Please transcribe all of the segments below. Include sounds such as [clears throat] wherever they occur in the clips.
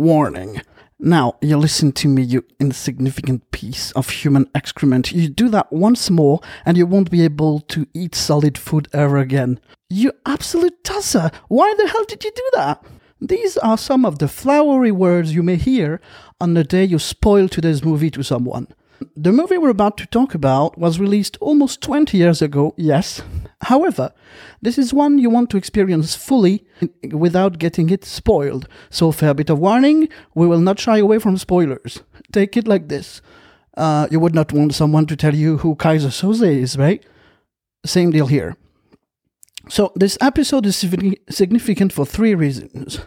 Warning. Now, you listen to me, you insignificant piece of human excrement. You do that once more, and you won't be able to eat solid food ever again. You absolute tusser! Why the hell did you do that? These are some of the flowery words you may hear on the day you spoil today's movie to someone. The movie we're about to talk about was released almost 20 years ago, yes. However, this is one you want to experience fully without getting it spoiled. So, fair bit of warning, we will not shy away from spoilers. Take it like this. Uh, you would not want someone to tell you who Keyser Söze is, right? Same deal here. So, this episode is significant for three reasons.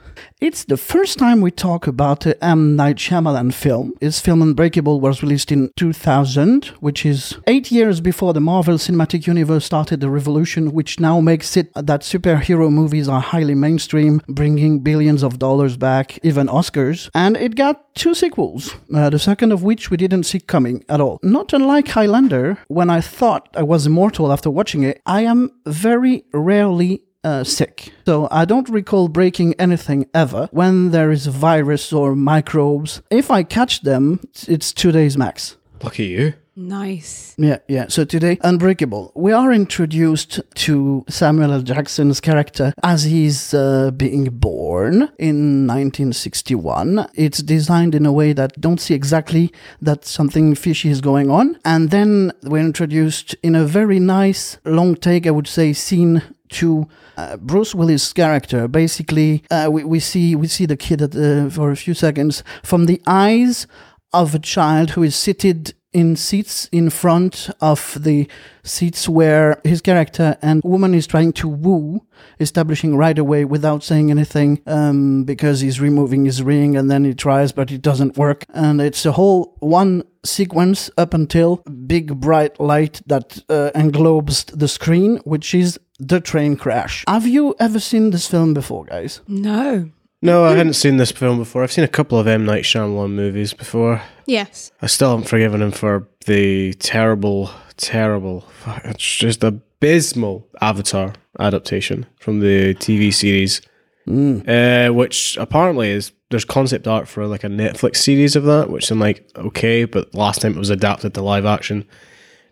It's the first time we talk about the M Night Shyamalan film. His film Unbreakable was released in 2000, which is eight years before the Marvel Cinematic Universe started the revolution, which now makes it that superhero movies are highly mainstream, bringing billions of dollars back, even Oscars. And it got two sequels, uh, the second of which we didn't see coming at all. Not unlike Highlander, when I thought I was immortal after watching it, I am very rarely uh, sick. So I don't recall breaking anything ever. When there is a virus or microbes, if I catch them, it's two days max. Lucky you. Nice. Yeah, yeah. So today, Unbreakable. We are introduced to Samuel L. Jackson's character as he's uh, being born in 1961. It's designed in a way that don't see exactly that something fishy is going on. And then we're introduced in a very nice long take, I would say, scene to uh, Bruce Willis' character. Basically, uh, we, we see we see the kid at, uh, for a few seconds from the eyes of a child who is seated in seats in front of the seats where his character and woman is trying to woo, establishing right away without saying anything um, because he's removing his ring and then he tries, but it doesn't work. And it's a whole one sequence up until big bright light that uh, englobes the screen, which is the train crash. Have you ever seen this film before, guys? No. No, I hadn't seen this film before. I've seen a couple of M. Night Shyamalan movies before. Yes. I still haven't forgiven him for the terrible, terrible, it's just abysmal Avatar adaptation from the TV series, uh, which apparently is there's concept art for like a Netflix series of that, which I'm like okay, but last time it was adapted to live action,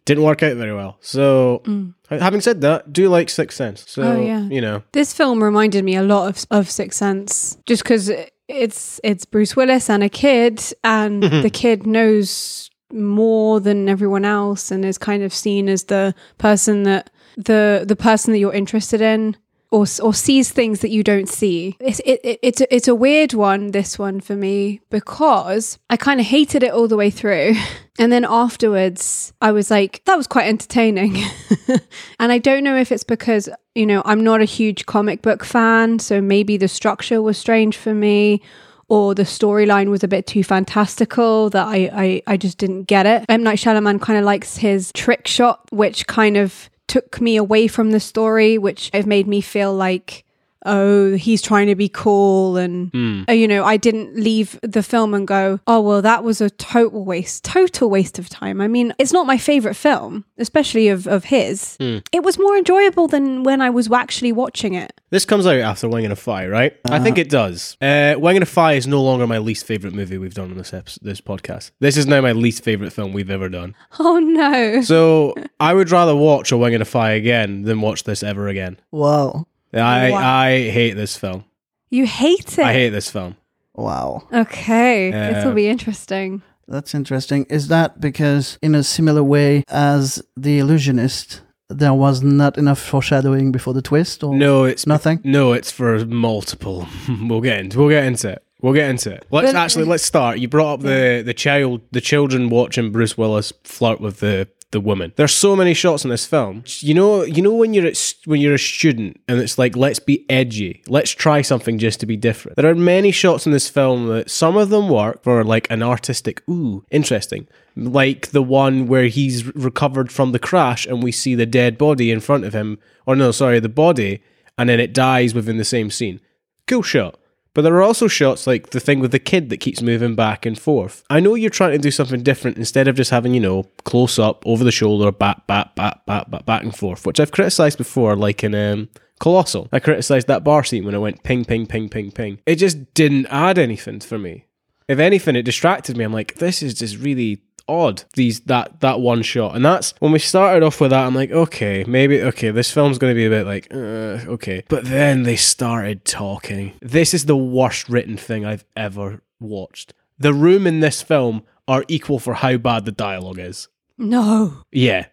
didn't work out very well. So, mm. having said that, do like Sixth Sense. So Oh, yeah. you know, This film reminded me a lot of of Sixth Sense, just because it's it's Bruce Willis and a kid, and [laughs] the kid knows more than everyone else, and is kind of seen as the person that the the person that you're interested in. Or, or sees things that you don't see. It's it, it, it's a, it's a weird one. This one for me because I kind of hated it all the way through, [laughs] and then afterwards I was like, that was quite entertaining. [laughs] and I don't know if it's because you know I'm not a huge comic book fan, so maybe the structure was strange for me, or the storyline was a bit too fantastical that I I, I just didn't get it. M Night Shyamalan kind of likes his trick shot, which kind of took me away from the story, which have made me feel like. Oh, he's trying to be cool, and uh, you know, I didn't leave the film and go, "Oh, well, that was a total waste, total waste of time." I mean, it's not my favorite film, especially of of his. It was more enjoyable than when I was actually watching it. this comes out after Wing and a Fire, right? I think it does. Uh, Wing and a Fire is no longer my least favorite movie we've done on this episode, this podcast. This is now my least favorite film we've ever done. [laughs] Oh no! So I would rather watch a Wing and a Fire again than watch this ever again. Wow. I Wow. I hate this film. You hate it. I hate this film. Wow. Okay, this will Uh, be interesting. That's interesting. Is that because, in a similar way as The Illusionist, there was not enough foreshadowing before the twist, or No, it's nothing? No, it's for multiple. [laughs] we'll get into we'll get into it. We'll get into it. Let's But- actually let's start. You brought up the the child the children watching Bruce Willis flirt with the the woman. There's so many shots in this film. You know, you know when you're at, when you're a student and it's like let's be edgy. Let's try something just to be different. There are many shots in this film that some of them work for like an artistic ooh, interesting. Like the one where he's recovered from the crash and we see the dead body in front of him or no, sorry, the body and then it dies within the same scene. Cool shot. But there are also shots like the thing with the kid that keeps moving back and forth. I know you're trying to do something different instead of just having, you know, close up, over the shoulder, bat, bat, bat, bat, bat, back and forth, which I've criticised before, like in um, Colossal. I criticised that bar scene when it went ping, ping, ping, ping, ping. It just didn't add anything for me. If anything, it distracted me. I'm like, this is just really odd. These that that one shot, and that's when we started off with that. I'm like, okay, maybe okay, this film's going to be a bit like, uh, okay. But then they started talking. This is the worst written thing I've ever watched. The room in this film are equal for how bad the dialogue is. No. Yeah.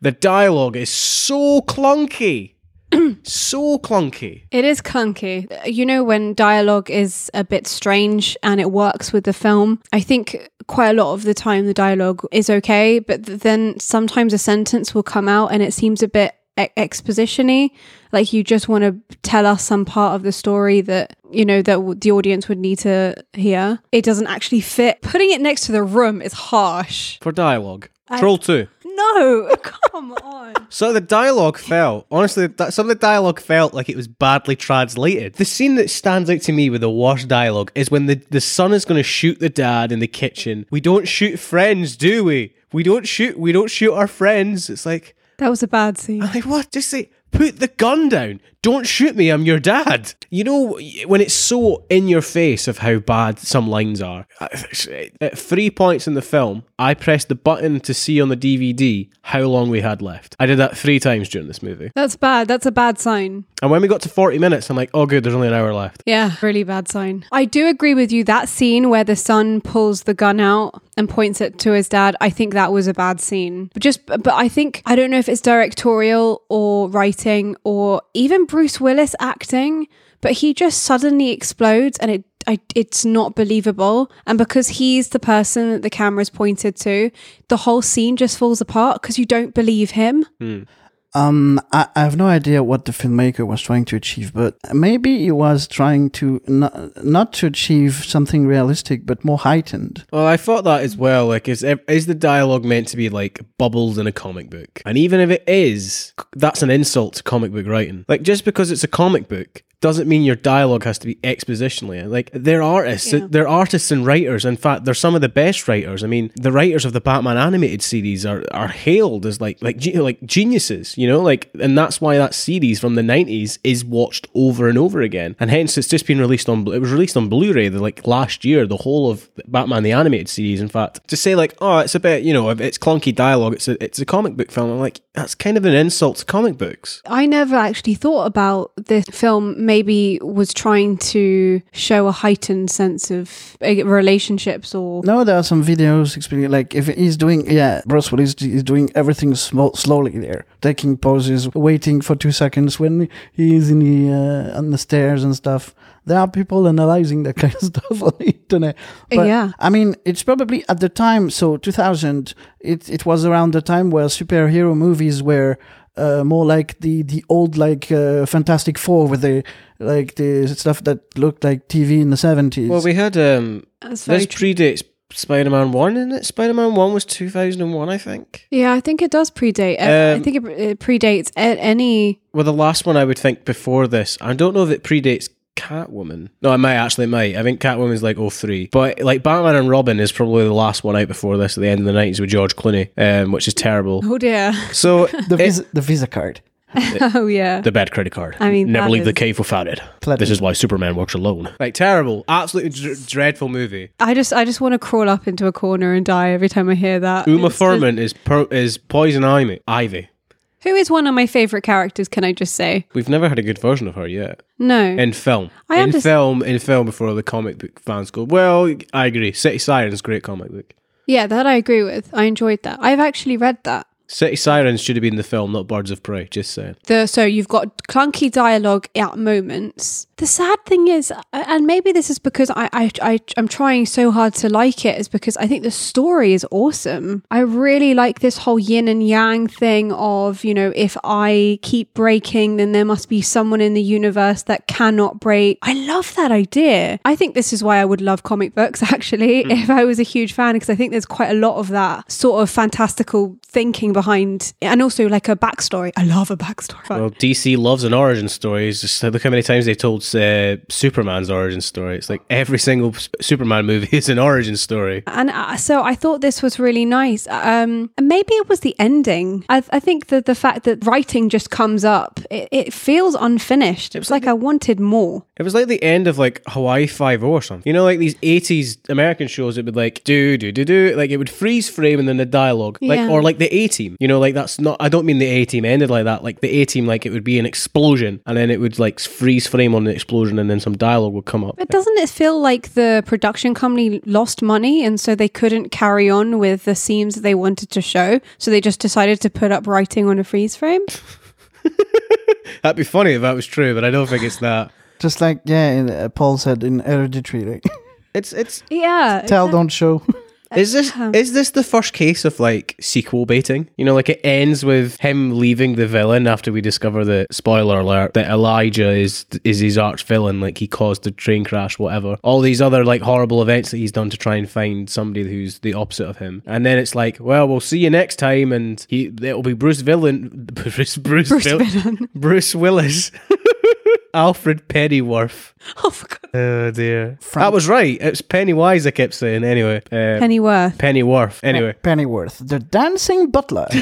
The dialogue is so clunky. [clears throat] so clunky. It is clunky. You know, when dialogue is a bit strange and it works with the film, I think quite a lot of the time the dialogue is okay, but th- then sometimes a sentence will come out and it seems a bit e- exposition-y. Like you just want to tell us some part of the story that, you know, that w- the audience would need to hear. It doesn't actually fit. Putting it next to the room is harsh. For dialogue. Troll 2. No, [laughs] come on. So the dialogue felt, honestly, some of the dialogue felt like it was badly translated. The scene that stands out to me with the worst dialogue is when the, the son is going to shoot the dad in the kitchen. We don't shoot friends, do we? We don't shoot, we don't shoot our friends. It's like, That was a bad scene. I'm like, what? Just say, put the gun down. Don't shoot me. I'm your dad. You know, when it's so in your face of how bad some lines are. Uh, at three points in the film, I pressed the button to see on the DVD how long we had left. I did that three times during this movie. That's bad. That's a bad sign. And when we got to 40 minutes, I'm like, oh, good, there's only an hour left. Yeah, really bad sign. I do agree with you. That scene where the son pulls the gun out and points it to his dad, I think that was a bad scene. But just, but I think, I don't know if it's directorial or writing or even Bruce Willis acting, but he just suddenly explodes and it, I, it's not believable. And because he's the person that the camera's pointed to, the whole scene just falls apart because you don't believe him. Hmm. Um, I, I have no idea what the filmmaker was trying to achieve, but maybe he was trying to not, not to achieve something realistic, but more heightened. Well, I thought that as well. Like, is is the dialogue meant to be like bubbles in a comic book? And even if it is, that's an insult to comic book writing. Like, just because it's a comic book doesn't mean your dialogue has to be expositionally. Like, they're artists. Yeah. They're artists and writers. In fact, they're some of the best writers. I mean, the writers of the Batman animated series are are hailed as like like like geniuses. You know, like, and that's why that series from the nineties is watched over and over again. And hence, it's just been released on. It was released on Blu-ray the, like last year. The whole of Batman the animated series. In fact, to say like, oh, it's a bit, you know, it's clunky dialogue. It's a it's a comic book film. I'm like, that's kind of an insult to comic books. I never actually thought about this film maybe was trying to show a heightened sense of uh, relationships or No, there are some videos explaining, like, if he's doing, yeah, Bruce Willis is doing everything sm- slowly there, taking pauses, waiting for two seconds when he's in the, uh, on the stairs and stuff. There are people analyzing that kind of [laughs] stuff on the internet. But, Yeah. I mean, it's probably at the time, so 2000, it, it was around the time where superhero movies were uh, more like the, the old, like, uh, Fantastic Four with the, like, the stuff that looked like TV in the 70s. Well, we had um, That's very this true. Predates Spider-Man One, isn't it? Spider-Man One was two thousand and one, I think. Yeah, I think it does predate. Uh, I Um, think it, it predates a- any. Well, the last one I would think before this, I don't know if it predates Catwoman. No, it might actually it might. I think Catwoman's like 03. But like Batman and Robin is probably the last one out before this at the end of the 90s with George Clooney, um, which is terrible. Oh dear. So [laughs] the, it- visa, the Visa card. [laughs] oh yeah. the bad credit card. I mean, never that leave the cave without it. Platinum. This is why Superman works alone. Like terrible, absolutely dr- dreadful movie. I just I just want to crawl up into a corner and die every time I hear that. Uma It's just- Thurman is per- is Poison Ivy. Ivy. who is one of my favorite characters. Can I just say We've never had a good version of her yet. no? in film. I in underst- film, in film before the comic book fans go, well, I agree. City Sirens, great comic book. yeah, that I agree with. I enjoyed that. I've actually read that. City Sirens should have been the film, not Birds of Prey. Just saying. the so you've got clunky dialogue at moments. The sad thing is, and maybe this is because I I, I I'm trying so hard to like it, is because I think the story is awesome. I really like this whole yin and yang thing of you know if I keep breaking, then there must be someone in the universe that cannot break. I love that idea. I think this is why I would love comic books [laughs] actually hmm. if I was a huge fan because I think there's quite a lot of that sort of fantastical thinking behind, and also like a backstory. I love a backstory. Well, DC loves an origin story. It's just look how many times they told uh, Superman's origin story. It's like every single Superman movie [laughs] is an origin story. and uh, so I thought this was really nice. Um, maybe it was the ending. I, I think that the fact that writing just comes up, it, it feels unfinished. It was like I wanted more. It was like the end of like Hawaii Five O or something. You know, like these eighties American shows. It would like do do do do like it would freeze frame and then the dialogue, like Yeah. or like the A Team. You know, like that's not. I don't mean the A Team ended like that. Like the A Team, like it would be an explosion and then it would like freeze frame on the explosion and then some dialogue would come up. But doesn't it feel like the production company lost money and so they couldn't carry on with the scenes that they wanted to show? So they just decided to put up writing on a freeze frame? [laughs] That'd be funny if that was true, but I don't think it's that. [laughs] Just like yeah, uh, Paul said in Hereditary, like, It's it's Yeah. tell don't show. Is this is this the first case of like sequel baiting? You know, like it ends with him leaving the villain after we discover the spoiler alert that Elijah is is his arch villain, like he caused the train crash, whatever. All these other like horrible events that he's done to try and find somebody who's the opposite of him, and then it's like, well, we'll see you next time, and he it'll be Bruce villain, [laughs] Bruce Bruce, Bruce. Bruce Willis. [laughs] Alfred Pennyworth. [laughs] Oh, for God. Oh dear. Frank- That was right. It's Pennywise I kept saying anyway. Uh, Pennyworth. Pennyworth. Anyway. Pennyworth, the dancing butler. [laughs]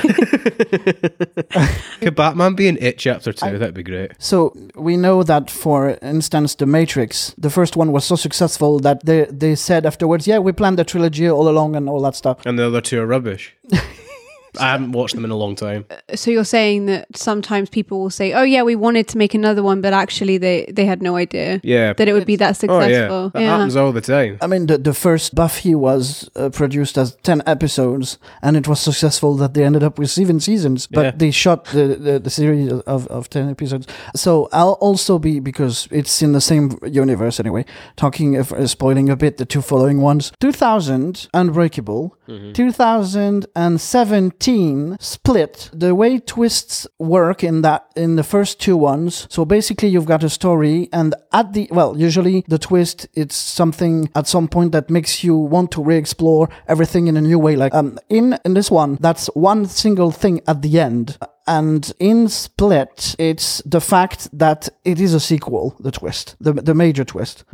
Could Batman be in It Chapter 2? That'd be great. So we know that, for instance, The Matrix, the first one was so successful that they they said afterwards, "Yeah, we planned the trilogy all along and all that stuff." And the other two are rubbish. [laughs] I haven't watched them in a long time. So you're saying that sometimes people will say, "Oh yeah, we wanted to make another one, but actually they they had no idea Yeah. that it would be that Oh, yeah. successful." That happens all the time. I mean, the, the first Buffy was uh, produced as 10 episodes, and it was successful that they ended up with seven seasons, but Yeah. they shot the, the, the series of, of 10 episodes. So I'll also be, because it's in the same universe anyway, talking, of, uh, spoiling a bit the two following ones 2000, Unbreakable, 2017, Split. The way twists work in that, in the first two ones, so basically you've got a story, and at the, well, usually the twist, it's something at some point that makes you want to re-explore everything in a new way. Like um, in in this one, that's one single thing at the end. And in Split, it's the fact that it is a sequel. The twist, the the major twist.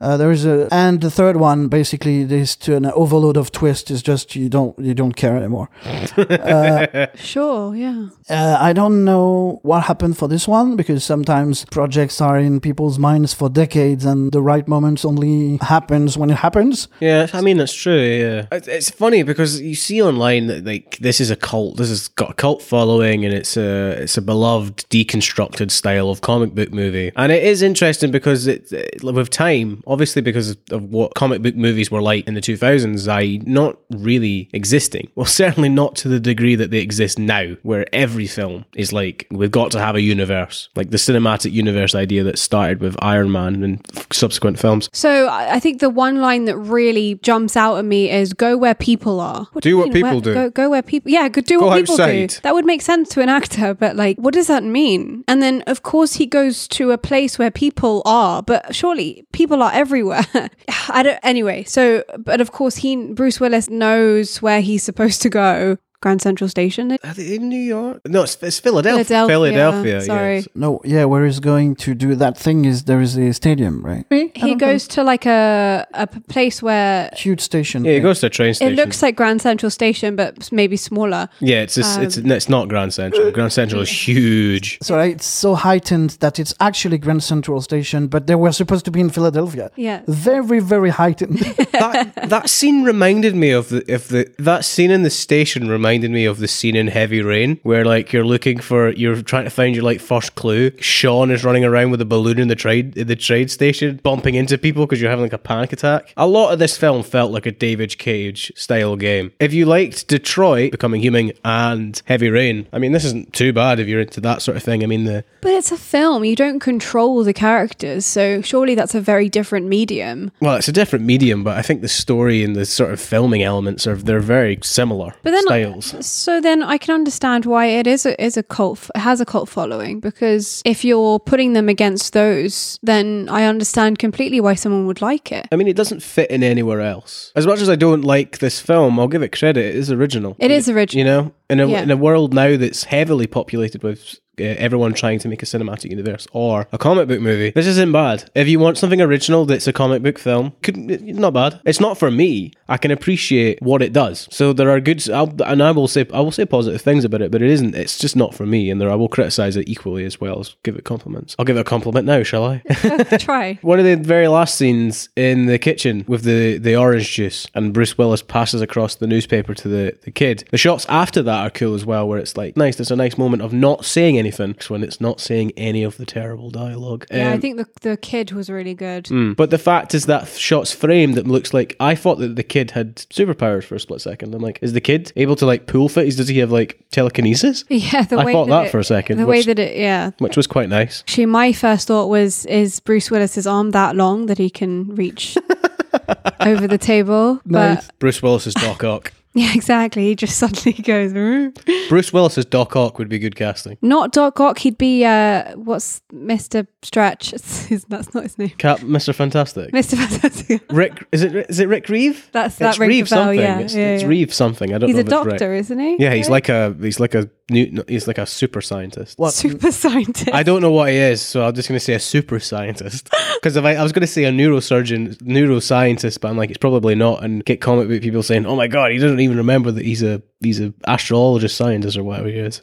Uh, there is a, and the third one basically is to an overload of twist. Is just you don't you don't care anymore. [laughs] Sure, yeah. Uh, I don't know what happened for this one because sometimes projects are in people's minds for decades, and the right moments only happens when it happens. Yeah, I mean that's true. Yeah, it's, it's funny because you see online that like this is a cult. This has got a cult following, and it's a it's a beloved deconstructed style of comic book movie. And it is interesting because it, it- with time, obviously because of, of what comic book movies were like in the two thousands, i not really existing. [laughs] Well, certainly not to the degree that they exist now, where every film is like we've got to have a universe, like the cinematic universe idea that started with Iron Man and subsequent films. So I I think the one line that really jumps out at me is "Go where people are." What Do you what mean? people Where- do. Go, go where people. Yeah, go do Go what people outside. do. That would make sense to an actor, but like, what does that mean? And then, of course, he goes to a place where people are, but surely people are everywhere. [laughs] I don't. Anyway, so but of course, he Bruce Willis knows where he's supposed to go. Grand Central Station. In New York? No, it's, it's Philadelphia. Philadelphia. Philadelphia. Sorry. yes. No, yeah, where he's going to do that thing is there is a stadium, right? He goes to like a a place where Huge station. Yeah, he goes to a train station. it looks like Grand Central Station, but maybe smaller. Yeah, it's just, it's Um, it's not Grand Central. Grand Central is huge. So it's so heightened that it's actually Grand Central Station, but they were supposed to be in Philadelphia. Yeah. Very, very heightened. [laughs] that that scene reminded me of the if the that scene in the station reminded me of the scene in Heavy Rain where like you're looking for you're trying to find your like first clue. Shaun is running around with a balloon in the trade in the trade station, bumping into people because you're having like a panic attack. A lot of this film felt like a David Cage style game. If you liked Detroit, Becoming Human, and Heavy Rain, I mean this isn't too bad if you're into that sort of thing. I mean the But it's a film. You don't control the characters, so surely that's a very different medium. Well, it's a different medium, but I think the story and the sort of filming elements are they're very similar But then, So then I can understand why it is a, is a cult, it has a cult following because if you're putting them against those, then I understand completely why someone would like it. I mean, it doesn't fit in anywhere else. As much as I don't like this film, I'll give it credit. It is original. It is original. You know, in a, Yeah. in a world now that's heavily populated with uh, everyone trying to make a cinematic universe or a comic book movie, this isn't bad. If you want something original that's a comic book film, could not bad. It's not for me. I can appreciate what it does. So there are good, I'll, and I will say, I will say positive things about it, but it isn't. It's just not for me, and there I will criticize it equally as well as give it compliments. I'll give it a compliment now, shall I? [laughs] [laughs] Try. One of the very last scenes in the kitchen with the, the orange juice and Bruce Willis passes across the newspaper to the, the kid. The shots after that are cool as well, where it's like nice. There's a nice moment of not saying anything when it's not saying any of the terrible dialogue. Yeah, I Um, think the the kid was really good. mm. But the fact is that shot's framed that looks like I thought that the kid had superpowers for a split second. I'm like, is the kid able to like pull things? Does he have like telekinesis? [laughs] Yeah, the I way thought that, that it- for a second, The way that it, yeah. Which was quite nice. Actually, my first thought was, is Bruce Willis's arm that long that he can reach [laughs] over the table? Nice. But Bruce Willis is Doc Ock. Yeah, [laughs] exactly. He just [laughs] suddenly goes. "Hmm." Bruce Willis as Doc Ock would be good casting. Not Doc Ock. He'd be uh, what's Mister Stretch? [laughs] His, that's not his name. Cap, Mr. Fantastic. Mister Fantastic. Rick is it is it Rick Reeve? That's that it's Reeve bell. something. Yeah, it's yeah, it's yeah. Reeve something. I don't He's know a doctor, isn't he? Yeah, he's like a he's like a new he's like a super scientist. What? super scientist. I don't know what he is, so I'm just going to say a super scientist. Because if I, I was going to say a neurosurgeon, neuroscientist, but I'm like, it's probably not. And get comic book people saying, "Oh my god, he doesn't even remember that he's a he's a astrologist scientist or whatever he is."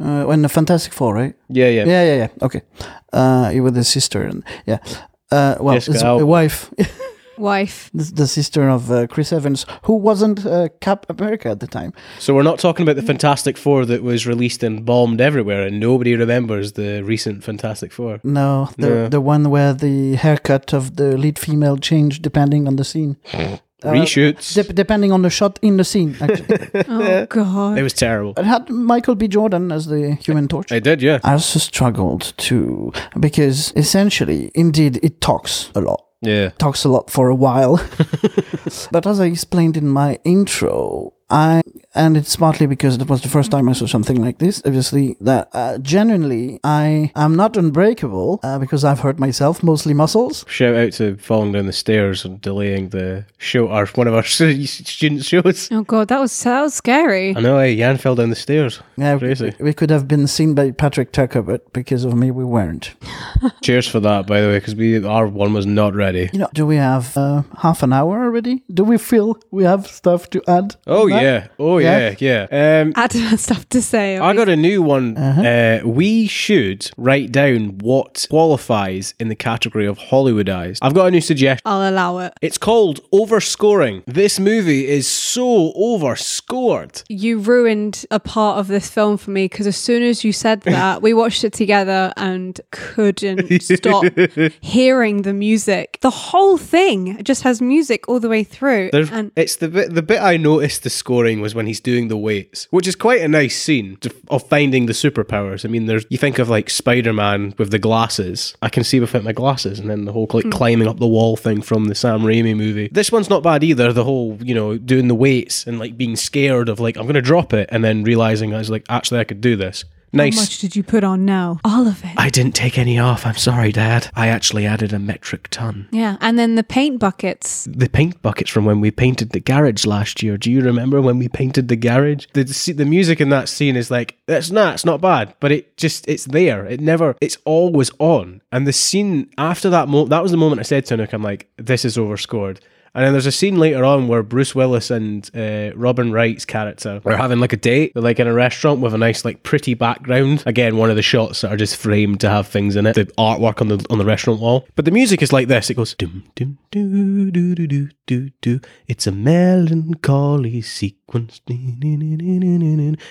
Uh, when the Fantastic Four, right? Yeah, yeah. Yeah, yeah, yeah. Okay. Uh, you with his sister and yeah. Uh, well, Jessica his [laughs] wife, Wife. the, the sister of uh, Chris Evans, who wasn't uh, Cap America at the time. So we're not talking about the Fantastic Four that was released and bombed everywhere, and nobody remembers the recent Fantastic Four. No, the Yeah. the one where the haircut of the lead female changed depending on the scene. Uh, Reshoots. Dep- depending on the shot in the scene. Actually, [laughs] Oh God. it was terrible. it had Michael B. Jordan as the Human Torch. I did, yeah. I also struggled to because essentially, indeed, it talks a lot. Yeah. talks a lot for a while. [laughs] but as I explained in my intro, I and it's partly because it was the first time I saw something like this. Obviously, that uh, genuinely I am not unbreakable uh, because I've hurt myself, mostly muscles. Shout out to falling down the stairs and delaying the show, our one of our [laughs] student shows. Oh God, that was that was scary. I know, eh, Yann fell down the stairs. Yeah, Crazy. we could have been seen by Patrick Tucker, but because of me, we weren't. [laughs] Cheers for that, by the way, because we our one was not ready. You know, do we have uh, half an hour already? Do we feel we have stuff to add? Oh yeah, oh yeah, yeah. Yeah. Um, Adam has [laughs] stuff to say. I got a new one. Uh-huh. Uh, we should write down what qualifies in the category of Hollywoodized. I've got a new suggestion. I'll allow it. It's called overscoring. This movie is so overscored. You ruined a part of this film for me because as soon as you said [laughs] that, we watched it together and couldn't [laughs] stop hearing the music. The whole thing just has music all the way through. There's, and it's the bit the bit I noticed the scoring was when he's doing the weights, which is quite a nice scene to, of finding the superpowers. I mean, there's you think of like Spider Man with the glasses. I can see without my glasses, and then the whole like hmm. climbing up the wall thing from the Sam Raimi movie. This one's not bad either. The whole you know doing the weights and like being scared of like I'm gonna drop it, and then realizing I was like actually I could do this. Nice. how much did you put on now? All of it. I didn't take any off. I'm sorry, Dad. I actually added a metric ton. yeah, and then the paint buckets. the paint buckets from when we painted the garage last year. Do you remember when we painted the garage? The the music in that scene is like it's not it's not bad, but it just it's there. It never it's always on. And the scene after that moment that was the moment I said to Nook, I'm like, this is overscored. And then there's a scene later on where Bruce Willis and uh, Robin Wright's character are having like a date. They're like in a restaurant with a nice like pretty background. Again, one of the shots that are just framed to have things in it. The artwork on the on the restaurant wall. But the music is like this. It goes dum dum doo doo doo doo doo doo. It's a melancholy sequence.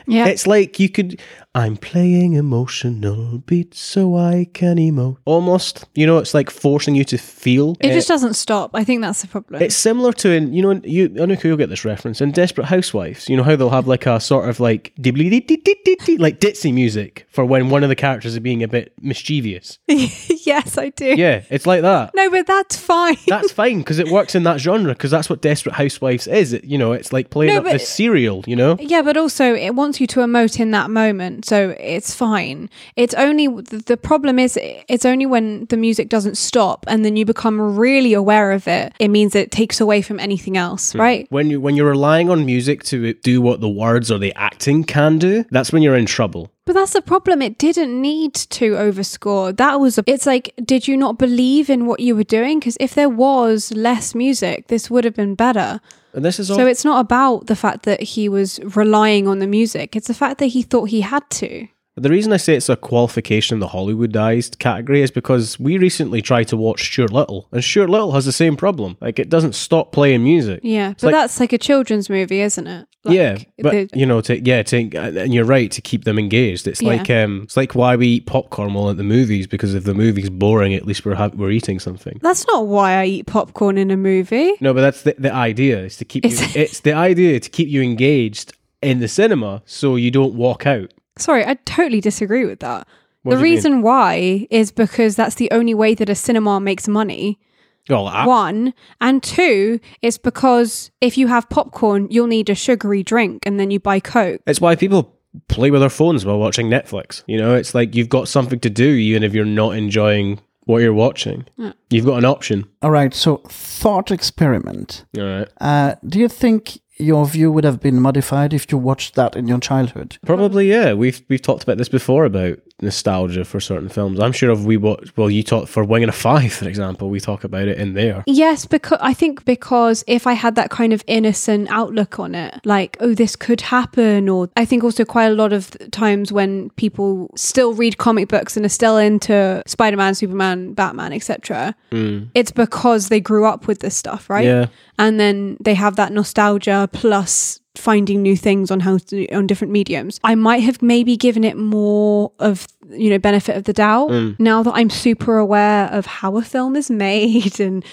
Yeah. It's like you could. I'm playing emotional beats so I can emote. Almost, you know, it's like forcing you to feel. It just uh, doesn't stop. I think that's the problem. It's similar to in you know you I know you'll get this reference in Desperate Housewives. You know how they'll have like a sort of like like ditzy music for when one of the characters is being a bit mischievous. [laughs] yes, I do. Yeah, it's like that. No, but that's fine. That's [laughs] fine because it works in that genre because that's what Desperate Housewives is. It, you know, it's like playing No, up but- this serial. You know, Yeah, but also it wants you to emote in that moment, so it's fine. It's only the problem is it's only when the music doesn't stop and then you become really aware of it. It means it takes away from anything else, hmm. right? when you when you're relying on music to do what the words or the acting can do, that's when you're in trouble. But that's the problem. It didn't need to overscore. That was a, it's like did you not believe in what you were doing because if there was less music, this would have been better. And this is all. So it's not about the fact that he was relying on the music. It's the fact that he thought he had to. The reason I say it's a qualification in the Hollywoodized category is because we recently tried to watch Stuart Little, and Stuart Little has the same problem. Like, it doesn't stop playing music. Yeah, but like- that's like a children's movie, isn't it? Like, yeah, but you know, to yeah, to, and you're right to keep them engaged. It's Yeah. like um, it's like why we eat popcorn while at the movies because if the movie's boring, at least we're ha- we're eating something. that's not why I eat popcorn in a movie. No, but that's the, the idea is to keep you. It's- it's the idea to keep you engaged in the cinema so you don't walk out. Sorry, I totally disagree with that. What the do you mean? reason why is because that's the only way that a cinema makes money. Well, I, One and two, it's because if you have popcorn, you'll need a sugary drink, and then you buy Coke. It's why people play with their phones while watching Netflix. You know, it's like you've got something to do even if you're not enjoying what you're watching. You've got an option. All right, so thought experiment. All right. Uh, do you think your view would have been modified if you watched that in your childhood? Probably, yeah. We've we've talked about this before about nostalgia for certain films. I'm sure if we watch, well, you talk for Wing and a Five, for example, we talk about it in there. Yes, because I think because if I had that kind of innocent outlook on it, like, oh, this could happen, or I think also quite a lot of times when people still read comic books and are still into Spider Man, Superman, Batman, etc., mm. it's because they grew up with this stuff, right? Yeah. And then they have that nostalgia plus finding new things on how to on different mediums. I might have maybe given it more of you know benefit of the doubt mm. now that I'm super aware of how a film is [laughs] made and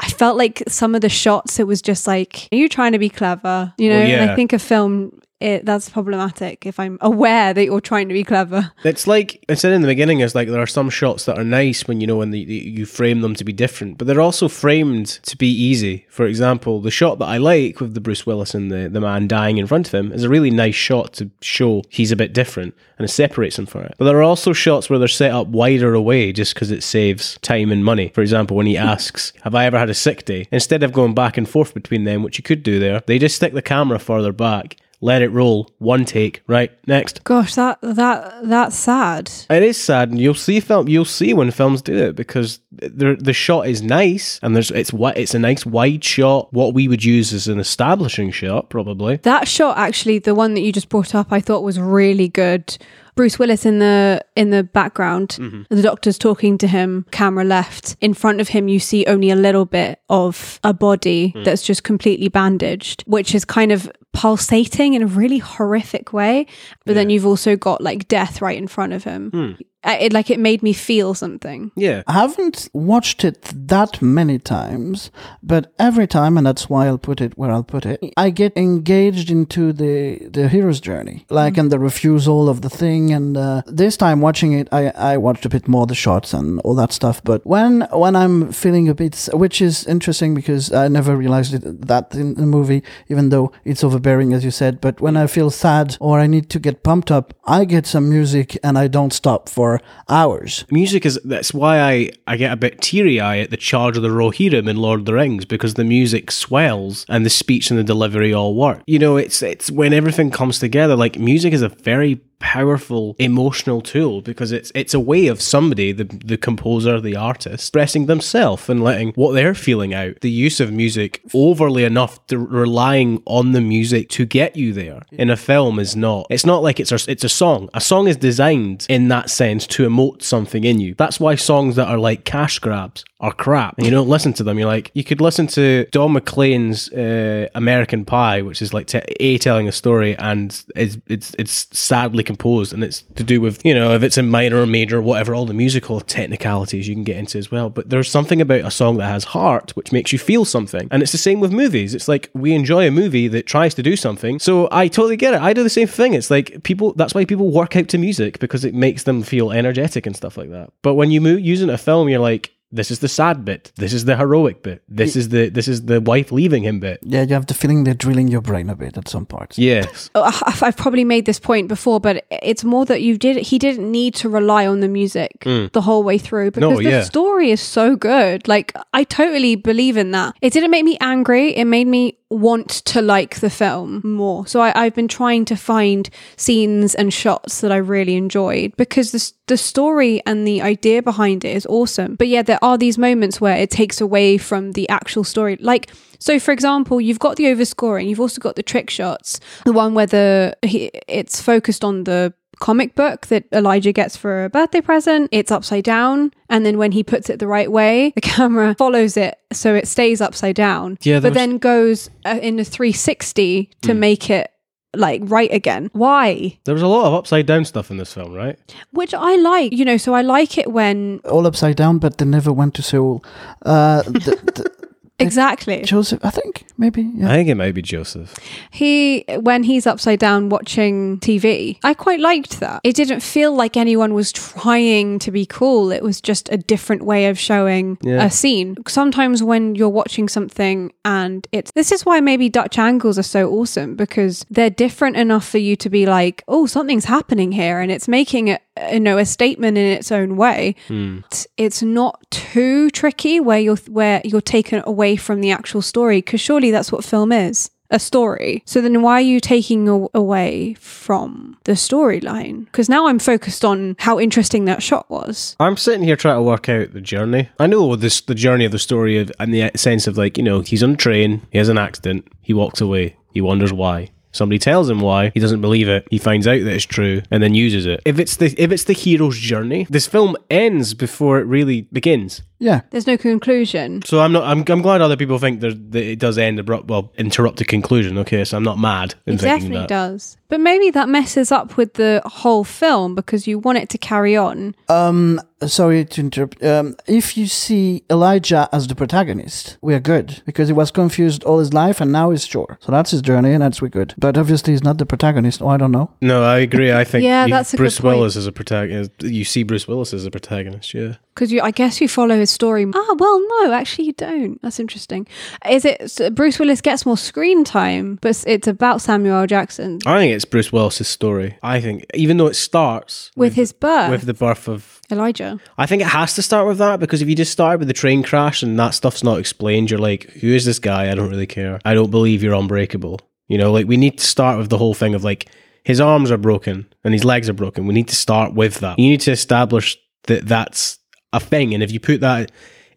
I felt like some of the shots it was just like are you trying to be clever you know Well, and yeah. I think a film it, that's problematic if I'm aware that you're trying to be clever It's like I said in the beginning. Is like there are some shots that are nice when you know when the, the, you frame them to be different, but they're also framed to be easy. For example, the shot that I like with the Bruce Willis and the, the man dying in front of him is a really nice shot to show he's a bit different and it separates him from it. But there are also shots where they're set up wider away just because it saves time and money. For example, when he [laughs] asks, "Have I ever had a sick day?" Instead of going back and forth between them, which you could do there, they just stick the camera further back. Let it roll. One take. Right. Next. gosh that that that's sad It is sad, and you'll see film. You'll see when films do it because the the shot is nice, and there's it's wi- it's a nice wide shot. What we would use as an establishing shot, probably. That shot, actually, the one that you just brought up, I thought was really good. Bruce Willis in the in the background, mm-hmm. the doctor's talking to him, camera left. In front of him, you see only a little bit of a body mm. that's just completely bandaged, which is kind of pulsating in a really horrific way. But then you've also got like death right in front of him. Hmm. Uh, It like it made me feel something. Yeah, I haven't watched it that many times, but every time, and that's why I'll put it where I'll put it, I get engaged into the the hero's journey, like and the refusal of the thing. And uh, this time watching it, I I watched a bit more the shots and all that stuff. But when when I'm feeling a bit, which is interesting because I never realized it that in the movie, even though it's overbearing as you said. But when I feel sad or I need to get pumped up, I get some music and I don't stop for hours. music is that's why I I get a bit teary eye at the charge of the Rohirrim in Lord of the Rings because the music swells and the speech and the delivery all work. You know, it's it's when everything comes together. Like music is a very powerful emotional tool because it's it's a way of somebody the the composer the artist expressing themselves and letting what they're feeling out. The use of music overly enough to relying on the music to get you there in a film is not it's not like it's a, it's a song. A song is designed in that sense to emote something in you. That's why songs that are like cash grabs are crap you don't listen to them. You're like, you could listen to Don McLean's uh, American Pie, which is like t- a telling a story and it's, it's it's sadly composed and it's to do with you know if it's a minor or major, whatever, all the musical technicalities you can get into as well. But there's something about a song that has heart which makes you feel something, and it's the same with movies. It's like we enjoy a movie that tries to do something. So I totally get it. I do the same thing. It's like people. That's why people work out to music because it makes them feel energetic and stuff like that. But when you move using a film, you're like, this is the sad bit. This is the heroic bit. This is the this is the wife leaving him bit. Yeah, you have the feeling they're drilling your brain a bit at some parts. Yes. [laughs] Oh, I- I've probably made this point before, but it's more that you did. He didn't need to rely on the music the whole way through because the Mm. yeah. story is so good. Like I totally believe in that. It didn't make me angry. It made me want to like the film more. So I, I've been trying to find scenes and shots that I really enjoyed because the the story and the idea behind it is awesome. But yeah, there are these moments where it takes away from the actual story. Like so, for example, you've got the overscoring. You've also got the trick shots. The one where the he, it's focused on the comic book that Elijah gets for a birthday present. It's upside down, and then when he puts it the right way, [laughs] the camera follows it so it stays upside down. Yeah, but was- then goes uh, in a 360 Hmm. to make it like right again. Why? There was a lot of upside down stuff in this film, right? Which I like, you know. So I like it when All upside down, but they never went to Seoul. Uh, the, the, exactly Joseph, I think, maybe. Yeah. I think it might be Joseph. he when he's upside down watching TV. I quite liked that. It didn't feel like anyone was trying to be cool. It was just a different way of showing Yeah. a scene. Sometimes when you're watching something and it's this is why maybe Dutch angles are so awesome because they're different enough for you to be like, "Oh, something's happening here," and it's making it you know a statement in its own way. It's- It's not too tricky where you're where you're taken away from the actual story because surely that's what film is a story. So then why are you taking a- away from the storyline? Because now I'm focused on how interesting that shot was. I'm sitting here trying to work out the journey. I know this the journey of the story of, in the sense of like you know he's on a train, he has an accident, he walks away, he wonders why. Somebody tells him why. He doesn't believe it. He finds out that it's true and then uses it. If it's the if it's the hero's journey, this film ends before it really begins. Yeah. There's no conclusion. So I'm not. I'm, I'm glad other people think there, that it does end abrupt. Well, interrupt a conclusion. Okay, so I'm not mad in It thinking definitely that. does. But maybe that messes up with the whole film because you want it to carry on. Um, sorry to interrupt. Um, if you see Elijah as the protagonist, we are good because he was confused all his life and now he's sure. So that's his journey and that's we're good. But obviously he's not the protagonist. Oh, I don't know. No, I agree. I think Yeah, you- that's a good Bruce point. Willis is a protagonist. You see Bruce Willis as a protagonist. Yeah. Because you, I guess you follow his story. Ah, well, no, actually, you don't. That's interesting. Is it so Bruce Willis gets more screen time, but it's- it's about Samuel L. Jackson I think it's Bruce Willis's story. I think even though it starts with his birth, with the birth of Elijah. I think it has to start with that because if you just start with the train crash and that stuff's not explained, you're like, who is this guy? I don't really care. I don't believe you're unbreakable. You know, like we need to start with the whole thing of like his arms are broken and his legs are broken. We need to start with that. You need to establish that that's a thing. And if you put that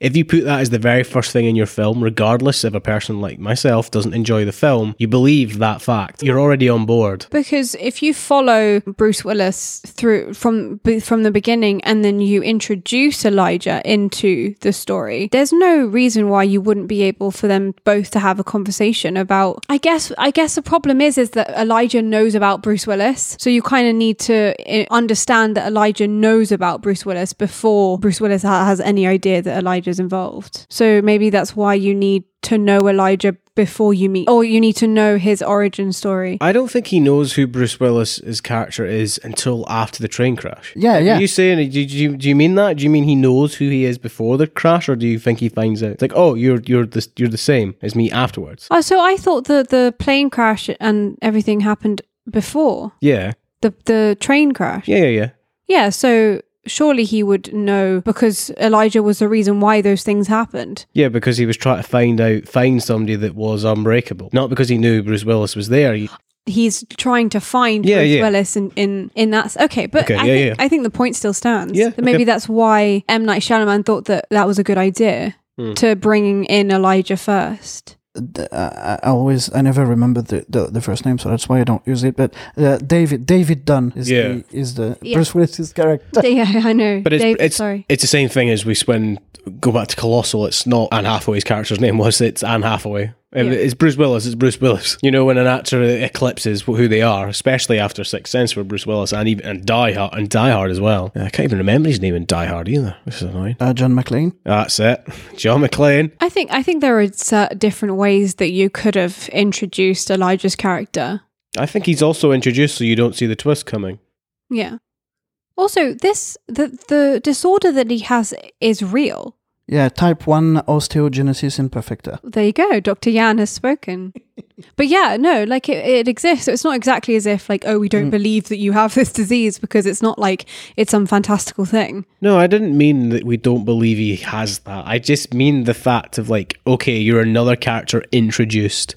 if you put that as the very first thing in your film, regardless if a person like myself doesn't enjoy the film, you believe that fact. You're already on board. Because if you follow Bruce Willis through from from the beginning and then you introduce Elijah into the story, there's no reason why you wouldn't be able for them both to have a conversation about. I guess I guess the problem is is that Elijah knows about Bruce Willis, so you kind of need to eh, understand that Elijah knows about Bruce Willis before Bruce Willis has any idea that Elijah's involved. So maybe that's why you need to know Elijah before you meet, or you need to know his origin story. I don't think he knows who Bruce Willis's character is until after the train crash. Yeah, yeah. Are you saying? Do you, do you mean that? Do you mean he knows who he is before the crash, or do you think he finds out? It's like, oh, you're you're the you're the same as me afterwards. Oh, so I thought that the plane crash and everything happened before Yeah, the the train crash. yeah, yeah, yeah. Yeah, so surely he would know because Elijah was the reason why those things happened. Yeah, because he was trying to find out, find somebody that was unbreakable. Not because he knew Bruce Willis was there. He- He's trying to find Yeah, Bruce yeah. Willis in, in, in that. Okay, but Okay, I, yeah, think. I think the point still stands. Yeah, That maybe okay. that's why M. Night Shyamalan thought that that was a good idea Hmm. to bring in Elijah first. D- I I always I never remember the, the, the first name, so that's why I don't use it. But uh, David David Dunn is Yeah. the is the Yeah. Bruce Willis's character. [laughs] yeah, I know. But it's Dave, it's sorry. it's the same thing as we when go back to Colossal. It's not Anne Hathaway's character's name was. It's Anne Hathaway. If Yeah. It's Bruce Willis. It's Bruce Willis. You know when an actor eclipses who they are, especially after Sixth Sense for Bruce Willis and even and Die Hard and Die Hard as well. I can't even remember his name in Die Hard either. This is annoying. Uh, John McClane. That's it. John McClane. I think I think there are different ways that you could have introduced Elijah's character. I think he's also introduced so you don't see the twist coming. Yeah. Also, this the the disorder that he has is real. Yeah, type one osteogenesis imperfecta. There you go. Dr. Yann has spoken. [laughs] but yeah, no, like it, it exists. So it's not exactly as if like, oh, we don't mm. believe that you have this disease because it's not like it's some fantastical thing. No, I didn't mean that we don't believe he has that. I just mean the fact of like, okay, you're another character introduced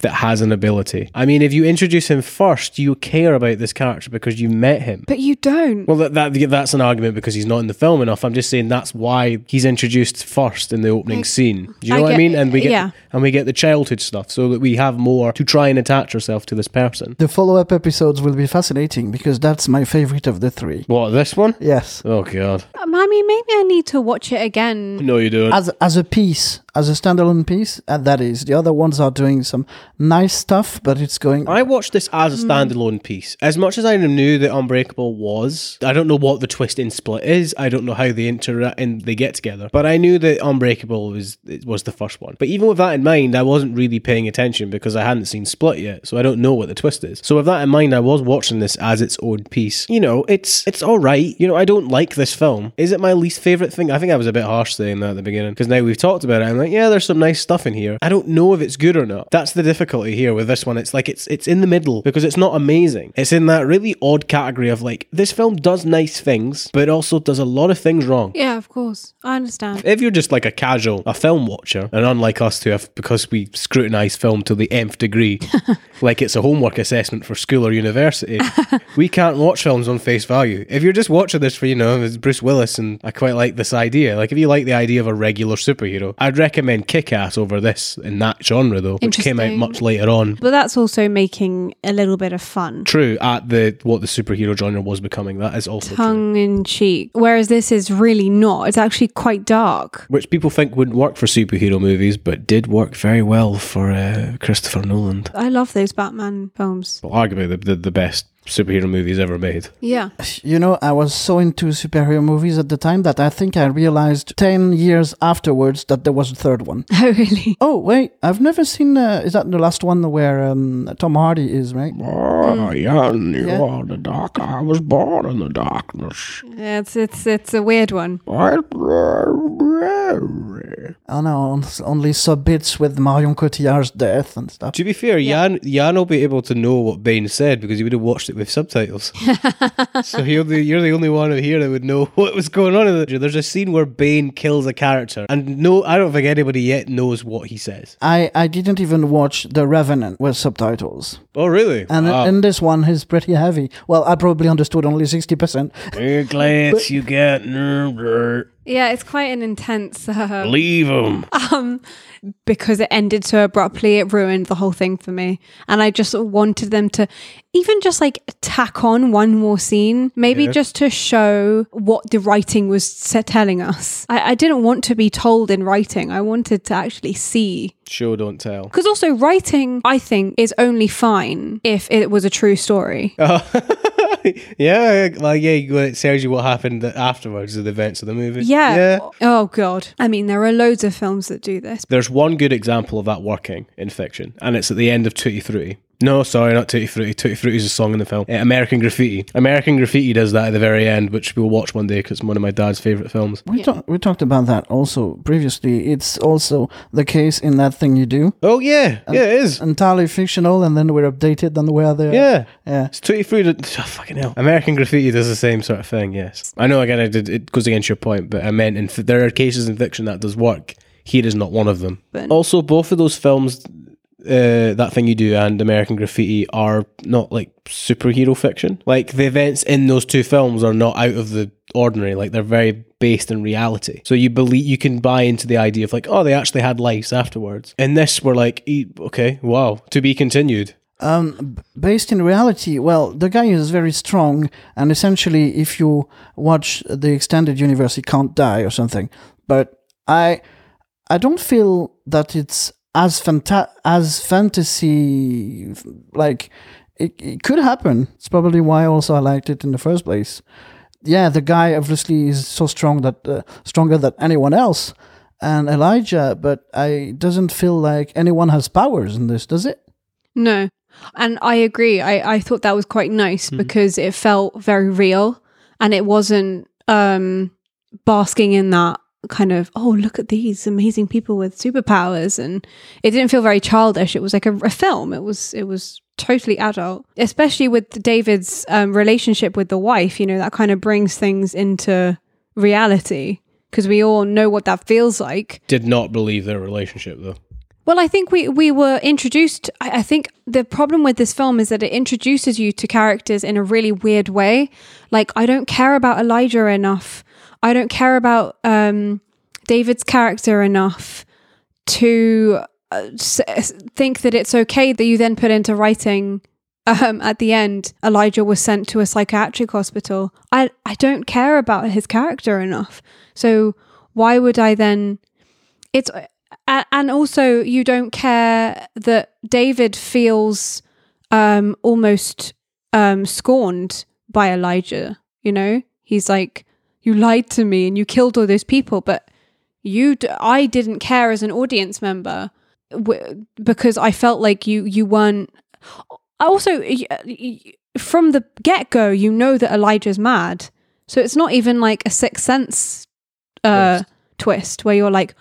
that has an ability. I mean, if you introduce him first, you care about this character because you met him. But you don't. Well, that, that that's an argument because he's not in the film enough. I'm just saying that's why he's introduced first in the opening I- scene. Do you I know what I mean? And we get yeah. and we get the childhood stuff so that we have more to try and attach ourselves to this person. The follow up episodes will be fascinating because that's my favorite of the three. What this one? Yes. Oh god, Um, I mean, maybe I need to watch it again. no, you don't. As as a piece, as a standalone piece, uh, that is. The other ones are doing some nice stuff, but it's going. I watched this as a standalone piece. As much as I knew that Unbreakable was, I don't know what the twist in Split is. I don't know how they interact and they get together. But I knew that Unbreakable was it was the first one. But even with that in mind, I wasn't really paying attention because I hadn't seen Split yet, so I don't know what the twist is. So with that in mind, I was watching this as its own piece. You know, it's it's all right. You know, I don't like this film. Is it my least favorite thing? I think I was a bit harsh saying that at the beginning because now we've talked about it. Like, yeah, there's some nice stuff in here. I don't know if it's good or not. That's the difficulty here with this one. It's like it's it's in the middle because it's not amazing. It's in that really odd category of like this film does nice things, but also does a lot of things wrong. Yeah, of course. I understand. If you're just like a casual, a film watcher, and unlike us to have, because we scrutinise film to the nth degree, [laughs] like it's a homework assessment for school or university, [laughs] we can't watch films on face value. If you're just watching this for, you know, it's Bruce Willis and I quite like this idea, like if you like the idea of a regular superhero, I'd recommend Kick Ass over this in that genre though, which came out much later on. But that's also making a little bit of fun. True, at the what the superhero genre was becoming, that is also true. Tongue in cheek. Whereas this is really not. It's actually quite dark. Which people think wouldn't work for superhero movies, but did work very well for uh, Christopher Nolan. I love those Batman films. Well, arguably the, the, the best superhero movies ever made. Yeah. You know, I was so into superhero movies at the time that I think I realized 10 years afterwards that there was a third one. [laughs] Oh, really? Oh, wait, I've never seen. Uh, is that the last one where um, Tom Hardy is, right? Oh, yeah, you Yeah. are the dark. I was born in the darkness. Yeah, it's it's it's a weird one. I... Oh no, on- only sub bits with Marion Cotillard's death and stuff. To be fair, Yann Yann will be able to know what Bane said because he would have watched it with subtitles. so you're the you're the only one here that would know [laughs] what was going on. There's a scene where Bane kills a character, and no, I don't think anybody yet knows what he says. I, I didn't even watch The Revenant with subtitles. Oh, really? And Wow. in this one, he's pretty heavy. Well, I probably understood only 60%. A glance you get nerve Yeah, it's quite an intense. Uh, Leave him. um, because it ended so abruptly, it ruined the whole thing for me. And I just wanted them to even just like tack on one more scene, maybe Yeah. just to show what the writing was telling us. I, I didn't want to be told in writing. I wanted to actually see. Sure, don't tell. Because also, writing, I think, is only fine if it was a true story. [laughs] yeah, well, yeah. It tells you what happened afterwards, the events of the movie. Yeah. Yeah. Oh, God. I mean, there are loads of films that do this. There's one good example of that working in fiction, and it's at the end of Tutti Frutti. No, sorry, not Tutti Frutti. Tutti Frutti is a song in the film. Uh, American Graffiti. American Graffiti does that at the very end, which we'll watch one day because it's one of my dad's favourite films. We, talk, we talked about that also previously. It's also the case in That Thing You Do. Oh, yeah. Yeah, it is. Entirely fictional, and then we're updated on where they are. Yeah. Yeah. It's Tutti Frutti. Oh, fucking hell. American Graffiti does the same sort of thing, yes. I know, again, I did, it goes against your point, but I meant in, f- there are cases in fiction that does work. Here is not one of them. But- Also, both of those films, uh, That Thing You Do and American Graffiti, are not like superhero fiction. Like the events in those two films are not out of the ordinary. Like they're very based in reality. So you believe you can buy into the idea of like, oh, they actually had lives afterwards. In this, we're like, okay, wow, to be continued. Um, based in reality, well, the guy is very strong, and essentially, if you watch the extended universe, he can't die or something. But I, I don't feel that it's as fanta- as fantasy like it, it could happen. It's probably why also I liked it in the first place. Yeah, the guy obviously is so strong that uh, stronger than anyone else, and Elijah. But I doesn't feel like anyone has powers in this, does it? No. And I agree. I, I thought that was quite nice because it felt very real and it wasn't um basking in that kind of, oh, look at these amazing people with superpowers and it didn't feel very childish. It was like a, a film. It was it was totally adult. Especially with David's um, relationship with the wife, you know, that kind of brings things into reality. Because we all know what that feels like. Did not believe their relationship though. Well, I think we we were introduced. I, I think the problem with this film is that it introduces you to characters in a really weird way. Like I don't care about Elijah enough. I don't care about um, David's character enough to uh, think that it's okay that you then put into writing. Um, at the end, Elijah was sent to a psychiatric hospital. I I don't care about his character enough. So why would I then? It's and also you don't care that David feels um almost um scorned by Elijah you know he's like you lied to me and you killed all those people but you d- I didn't care as an audience member w- because I felt like you you weren't I also from the get-go you know that Elijah's mad so it's not even like a sixth sense uh twist where you're like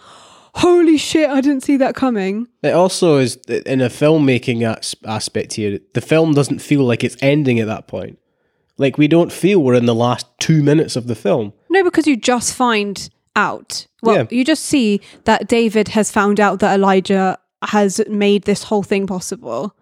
holy shit i didn't see that coming It also is in a filmmaking as- aspect here. The film doesn't feel like it's ending at that point. Like we don't feel we're in the last two minutes of the film. no because you just find out. Well Yeah. you just see that david has found out that elijah has made this whole thing possible.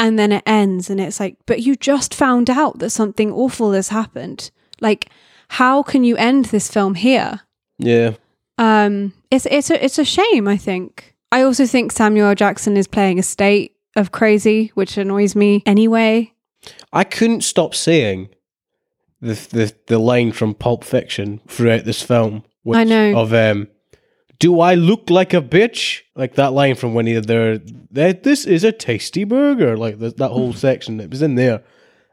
And then it ends and it's like but you just found out that something awful has happened. Like how can you end this film here? Yeah, um it's it's a it's a shame i think. I also think samuel jackson is playing a state of crazy which annoys me anyway I couldn't stop saying the the the line from Pulp Fiction throughout this film. Which, I know. of um. Do I look like a bitch? Like that line from when he they're that this is a tasty burger. Like th- that whole [laughs] section that was in there.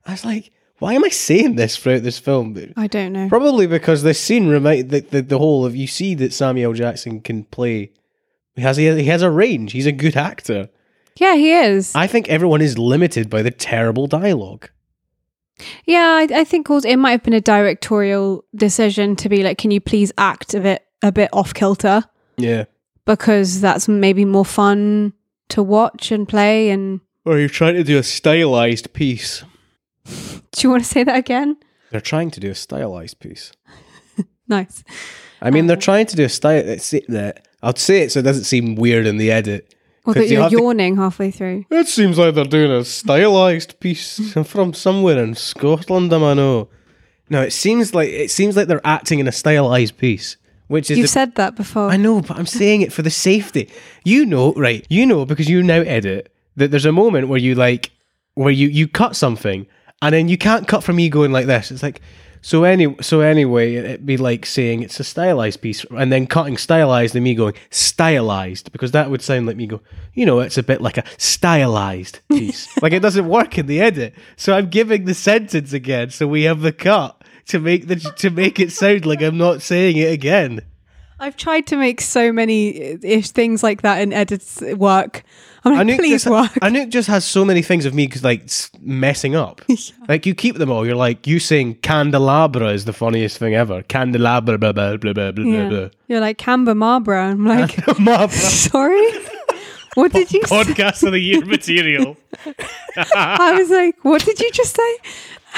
I was like, why am I saying this throughout this film? i don't know Probably because this scene remind the, the the whole of you see that Samuel Jackson can play. He has he has, he has a range. He's a good actor. Yeah he is I think everyone is limited by the terrible dialogue. Yeah, I, I think also it might have been a directorial decision to be like, can you please act a bit a bit off kilter Yeah. because that's maybe more fun to watch and play. And Or you're trying to do a stylized piece. [laughs] do you want to say that again? They're trying to do a stylized piece. [laughs] Nice. I mean, they're um, trying to do a style. I'll say it so it doesn't seem weird in the edit. Or that you you're have to- yawning halfway through. It seems like they're doing a stylized piece [laughs] from somewhere in Scotland. Am I know? No, it seems like it seems like they're acting in a stylized piece, which is You've a- said that before. I know, but I'm saying it for the safety. You know, right? You know because you now edit that there's a moment where you like where you you cut something and then you can't cut from me going like this. It's like so any so anyway, it'd be like saying it's a stylized piece and then cutting stylized and me going stylized because that would sound like me go, you know, it's a bit like a stylized [laughs] piece. like it doesn't work in the edit. So I'm giving the sentence again so we have the cut to make the to make it sound like I'm not saying it again. I've tried to make so many uh, ish things like that in edits work. I'm like, Anouk please just, work. Anouk just has so many things of me like messing up. [laughs] Like you keep them all. You're like you saying candelabra is the funniest thing ever. Candelabra blah blah blah blah blah Yeah. blah. You're like Camber Marbra. I'm [laughs] like, [laughs] sorry? What did you say? Podcast of the year material. I was like, what did you just say?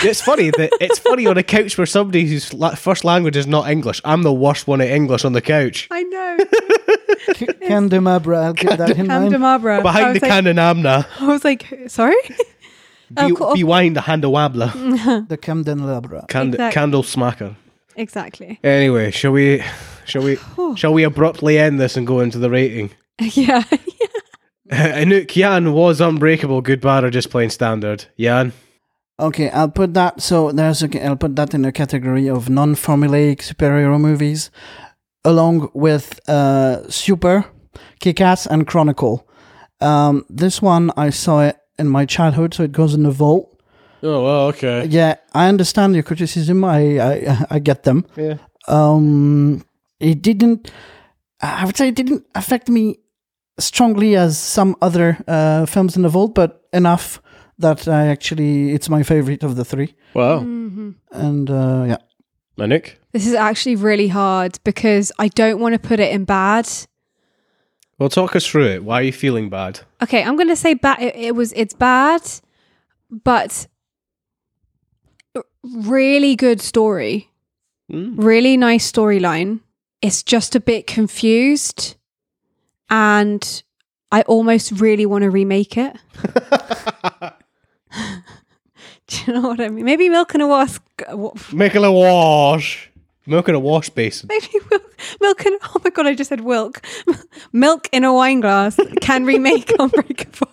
It's funny that it's funny on a couch where somebody whose la- first language is not English. I'm the worst one at English on the couch. I know. [laughs] Candemabra, I'll keep that in Camber mind. Marbra. I Behind was the like, candelabra, I was like, sorry? be, Of course. [laughs] behind the handawabla, The Camden Labra. Cand- Exact- candle smacker. exactly. Anyway, shall we shall we shall we abruptly end this and go into the rating? [laughs] yeah. Anouk Yann was unbreakable, good bad or just plain standard. Yann. Okay, I'll put that. So there's a, I'll put that in a category of non-formulaic superhero movies, along with uh, Super, Kick-Ass, and Chronicle. Um, this one I saw it in my childhood, so it goes in the vault. Oh well, okay. Yeah, I understand your criticism. I I, I get them. Yeah. Um, it didn't. I would say it didn't affect me strongly as some other uh, films in the vault, but enough that I actually it's my favorite of the three. Wow. And uh, yeah, Anouk. This is actually really hard because I don't want to put it in bad. Well, talk us through it. Why are you feeling bad? Okay, I'm going to say bad. It, it was. It's bad, but really good story. Mm. Really nice storyline. It's just a bit confused, and I almost really want to remake it. [laughs] [laughs] Do you know what I mean? Maybe Milk in a Wasp. Uh, [laughs] in a wash. Milk in a wash basin. Maybe milk, milk and oh my god, I just said milk. [laughs] milk in a wine glass can remake Unbreakable.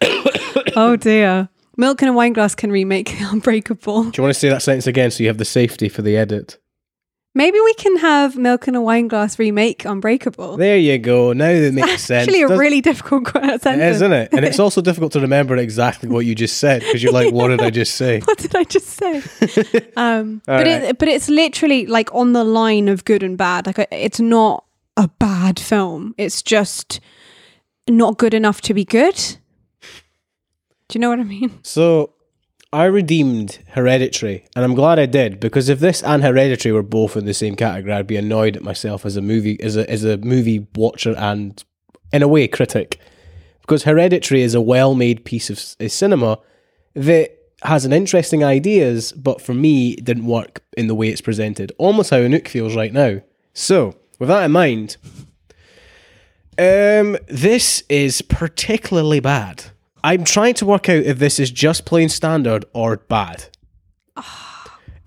[coughs] oh dear, milk in a wine glass can remake Unbreakable. Do you want to say that sentence again so you have the safety for the edit? Maybe we can have milk in a wine glass remake Unbreakable. There you go. Now that makes sense. Actually, a Does- really difficult sentence, It is, isn't it? And it's [laughs] also difficult to remember exactly what you just said because you're like, what did I just say? [laughs] what did I just say? [laughs] um, but right. it, but it's literally like on the line of good and bad. Like it's not a bad film. It's just not good enough to be good. Do you know what I mean? So I redeemed Hereditary, and I'm glad I did because if this and Hereditary were both in the same category, I'd be annoyed at myself as a movie as a as a movie watcher and in a way critic. Because Hereditary is a well-made piece of cinema that has an interesting ideas, but for me didn't work in the way it's presented. Almost how Anouk feels right now. So, with that in mind, um, this is particularly bad. I'm trying to work out if this is just plain standard or bad. [sighs]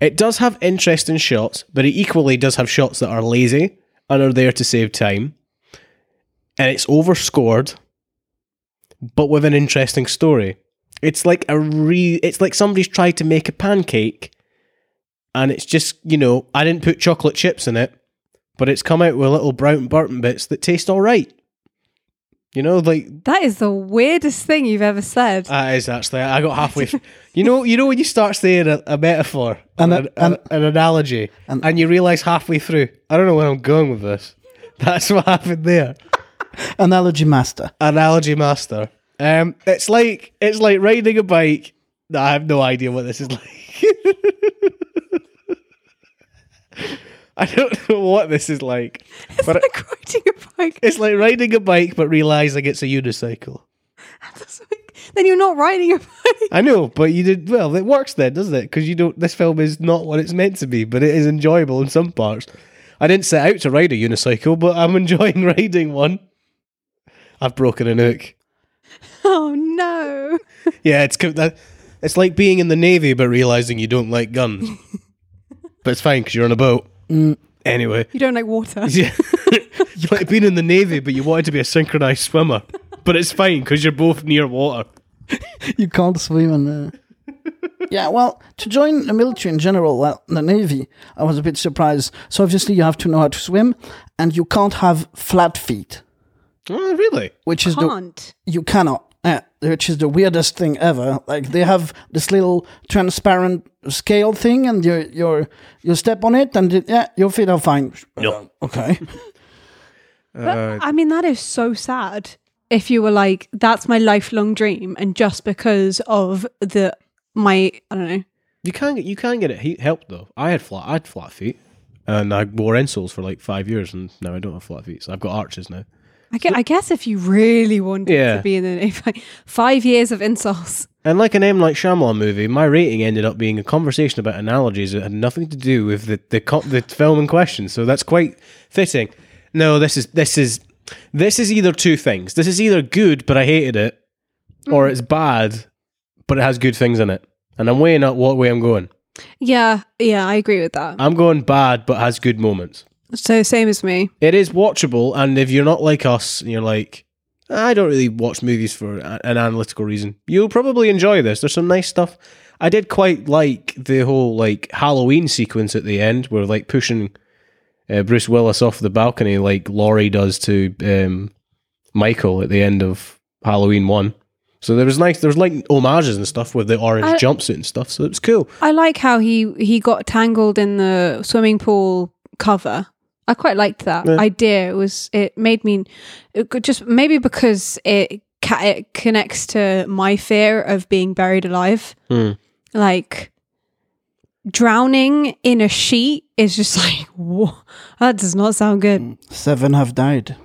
It does have interesting shots, but it equally does have shots that are lazy and are there to save time. And it's overscored, but with an interesting story. It's like a re it's like somebody's tried to make a pancake and it's just, you know, I didn't put chocolate chips in it, but it's come out with little brown burton bits that taste all right. You know, like That is the weirdest thing you've ever said. that is actually. I got halfway. F- you know, you know when you start saying a, a metaphor, And an, a- and- an, an analogy, and- and, you realize halfway through, I don't know where I'm going with this. [laughs] That's what happened there. analogy master. Analogy master. Um, it's like it's like riding a bike. No, I have no idea what this is like. [laughs] I don't [laughs] know what this is like, It's but like riding a bike. it's like riding a bike but realizing it's a unicycle. [laughs] then you're not riding a bike. I know, but you did well. It works then, doesn't it? Because you don't. This film is not what it's meant to be, but it is enjoyable in some parts. I didn't set out to ride a unicycle, but I'm [laughs] enjoying riding one. I've broken Anouk. Oh no. Yeah, it's. It's like being in the navy, but realizing you don't like guns. but it's fine because you're on a boat. Anyway, You don't like water. [laughs] yeah, you like being in the navy, but you wanted to be a synchronized swimmer. But it's fine because you're both near water. You can't swim in Uh... Yeah, well, to join the military in general, well, the navy, I was a bit surprised. So obviously, you have to know how to swim, and you can't have flat feet, Oh, really? which is the Can't. you cannot. Yeah, which is the weirdest thing ever. Like they have this little transparent scale thing, and you you you step on it, and it, yeah, your feet are fine. No. Okay. [laughs] Uh, I mean, that is so sad. If you were like, that's my lifelong dream, and just because of the my, I don't know. You can get you can get it he- help though. I had flat I had flat feet, and I wore insoles for like five years, and now I don't have flat feet. So I've got arches now. I, gue- I guess if you really wanted Yeah. to be in the [laughs] like, five years of insults. And like an M Night Shyamalan movie, my rating ended up being a conversation about analogies that had nothing to do with the the, co- the film in question. So that's quite fitting. No, this is this is this is either two things. This is either good, but I hated it, or mm. it's bad, but it has good things in it. And I'm weighing up what way I'm going. Yeah, yeah, I agree with that. I'm going bad, but has good moments. So same as me. It is watchable, and if you're not like us, and you're like, I don't really watch movies for a- an analytical reason, you'll probably enjoy this. There's some nice stuff. I did quite like the whole like Halloween sequence at the end, where like pushing uh, Bruce Willis off the balcony, like Laurie does to um, Michael at the end of Halloween One. So there was nice, there was like homages and stuff with the orange I- jumpsuit and stuff. So it was cool. I like how he he got tangled in the swimming pool cover. I quite liked that Yeah. idea. It was it made me it could just maybe because it ca- it connects to my fear of being buried alive. Hmm. Like drowning in a sheet is just [laughs] like whoa, that does not sound good. Seven have died.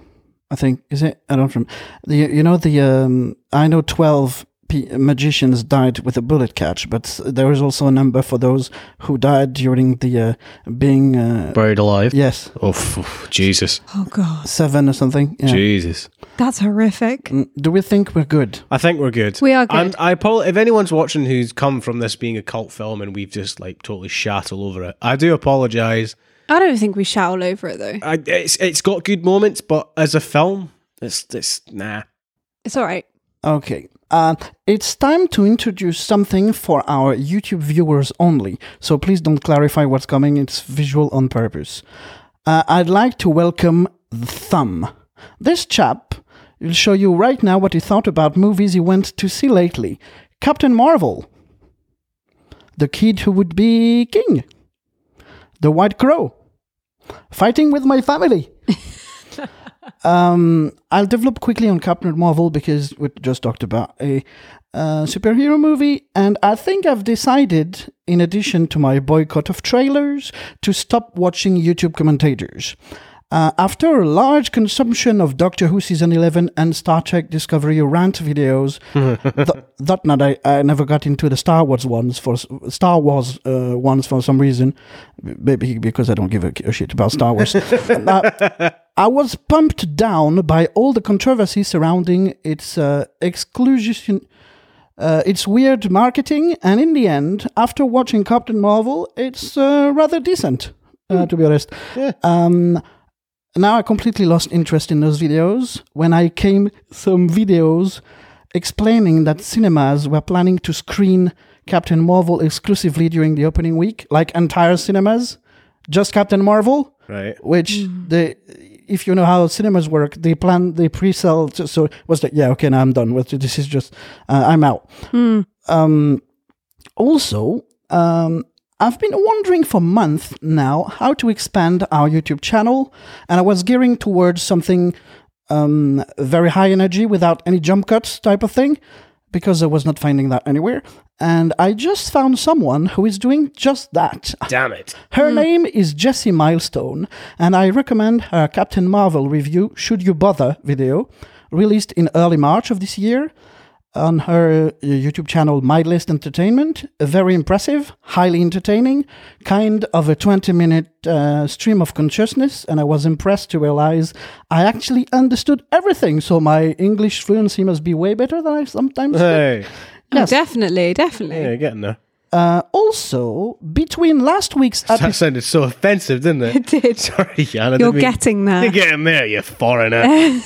I think is it? I don't remember. The you know the um, I know twelve p- magicians died with a bullet catch, but there is also a number for those who died during the uh, being uh, Buried alive. yes Oh, f- Jesus. Oh god, seven or something. Yeah. Jesus. that's horrific. Mm, Do we think we're good? I think we're good. We are good. And I apo- if anyone's watching who's come from this being a cult film and we've just like totally shat all over it, I do apologize. I don't think we shat all over it though. I, it's it's got good moments, but as a film, it's it's nah. It's all right. Okay. Uh, it's time to introduce something for our YouTube viewers only. So please don't clarify what's coming. It's visual on purpose. Uh, I'd like to welcome the Thumb. This chap will show you right now what he thought about movies he went to see lately. Captain Marvel. The Kid Who Would Be King. The White Crow. Fighting with my family. [laughs] Um, I'll develop quickly on Captain Marvel because we just talked about a uh, superhero movie, and I think I've decided, in addition to my boycott of trailers, to stop watching YouTube commentators. Uh, after a large consumption of Doctor Who season 11 and Star Trek Discovery rant videos, [laughs] th- that night I, I never got into the Star Wars ones for Star Wars uh, ones for some reason, maybe because I don't give a, a shit about Star Wars. [laughs] Uh, I was pumped down by all the controversy surrounding its uh, exclusion, uh, its weird marketing, and in the end, after watching Captain Marvel, it's uh, rather decent, uh, to be honest. Um, now I completely lost interest in those videos when I came some videos explaining that cinemas were planning to screen Captain Marvel exclusively during the opening week, like entire cinemas, just Captain Marvel Right. which they if you know how cinemas work they plan they pre-sell to, so it was like yeah okay now i'm done with this is just uh, i'm out. Um also um I've been wondering for months now how to expand our YouTube channel, and I was gearing towards something um, very high energy without any jump cuts type of thing because I was not finding that anywhere. And I just found someone who is doing just that. Damn it. [laughs] Her name is Jessie Milestone, and I recommend her Captain Marvel review, Should You Bother video, released in early March of this year on her uh, YouTube channel, My List Entertainment. A very impressive, highly entertaining, kind of a 20 minute uh, stream of consciousness, and I was impressed to realize I actually understood everything, so my English fluency must be way better than I sometimes think. Hey. Yes. Oh, definitely, definitely. Yeah, you're getting there. Uh, also, between last week's [laughs] That episode. sounded so offensive, didn't it? It did. [laughs] Sorry, Yann. You're getting there. You're getting there, you foreigner. [laughs]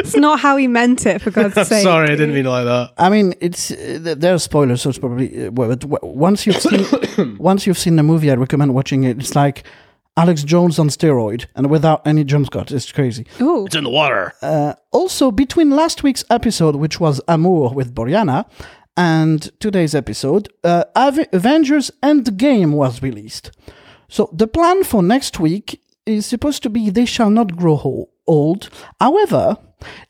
It's not how he meant it, for God's sake. sorry, I didn't mean it like that. I mean, it's uh, there are spoilers, so it's probably uh, but once you've seen [coughs] once you've seen the movie, I recommend watching it. It's like Alex Jones on steroid and without any jump cuts. It's crazy. Ooh. It's in the water. Uh, also, between last week's episode, which was Amour with Boriana, and today's episode, uh, Ave- Avengers Endgame was released. So the plan for next week is supposed to be They Shall Not Grow Old. However,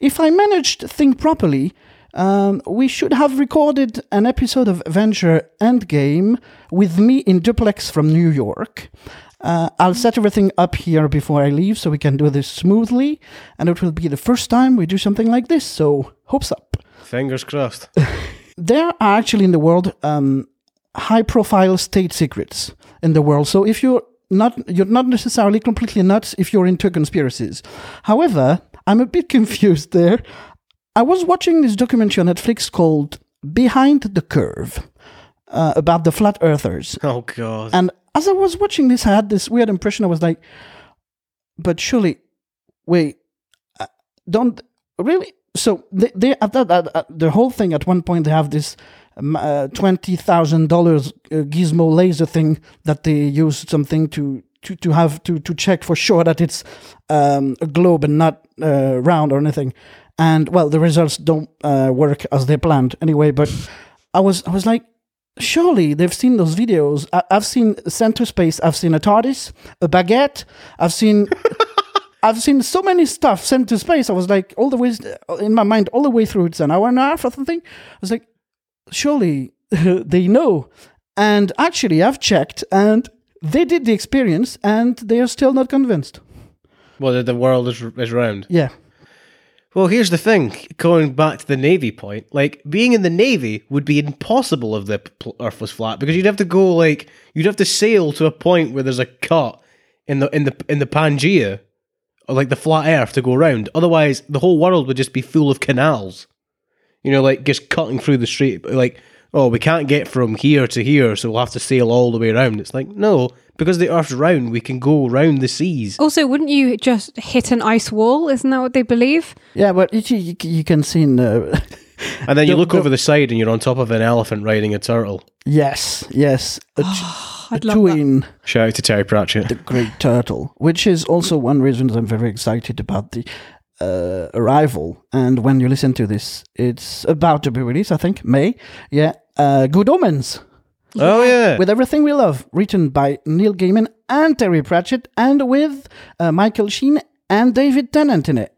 if I managed to think properly, um, we should have recorded an episode of Avenger Endgame with me in duplex from New York. Uh, I'll set everything up here before I leave so we can do this smoothly, and it will be the first time we do something like this, so hopes up Fingers crossed. [laughs] there are actually in the world um, high profile state secrets in the world. So if you're not you're not necessarily completely nuts if you're into conspiracies. However, I'm a bit [laughs] confused there. I was watching this documentary on Netflix called Behind the Curve. uh, about the flat earthers. Oh god. And as I was watching this, I had this weird impression. I was like, but surely, wait, uh, don't really. So they, they at that, at, the whole thing. At one point, they have this um, uh, twenty thousand dollars uh, gizmo laser thing that they use something to. To, to have to, to check for sure that it's um, a globe and not uh, round or anything, and well, the results don't uh, work as they planned anyway. But I was I was like, surely they've seen those videos. I- I've seen Center Space. I've seen a TARDIS, a baguette. I've seen. [laughs] I've seen so many stuff sent to space. I was like, all the way uh, in my mind, all the way through. It's an hour and a half or something. I was like, surely [laughs] they know. And actually, I've checked, and they did the experience, and they are still not convinced. Well, the, the world is is round. Yeah, Well, here's the thing. Going back to the navy point, like being in the navy would be impossible if the pl- Earth was flat because you'd have to go like you'd have to sail to a point where there's a cut in the in the in the Pangea, or like the flat Earth to go around. Otherwise, the whole world would just be full of canals. You know, like just cutting through the street. Like, oh, we can't get from here to here, so we'll have to sail all the way around. It's like no, because the Earth's round, we can go around the seas. Also, wouldn't you just hit an ice wall? Isn't that what they believe? yeah, but you, you, you can see in the. And then you The- look the- over the side, and you're on top of an elephant riding a turtle. yes, yes, a, [gasps] t- a I'd love that. twin. Shout out to Terry Pratchett. the Great Turtle, which is also one reason I'm very excited about the uh, arrival. And when you listen to this, it's about to be released, I think, May. Yeah, uh, Good Omens, Oh yeah, with everything we love, written by Neil Gaiman and Terry Pratchett, and with uh, Michael Sheen and David Tennant in it.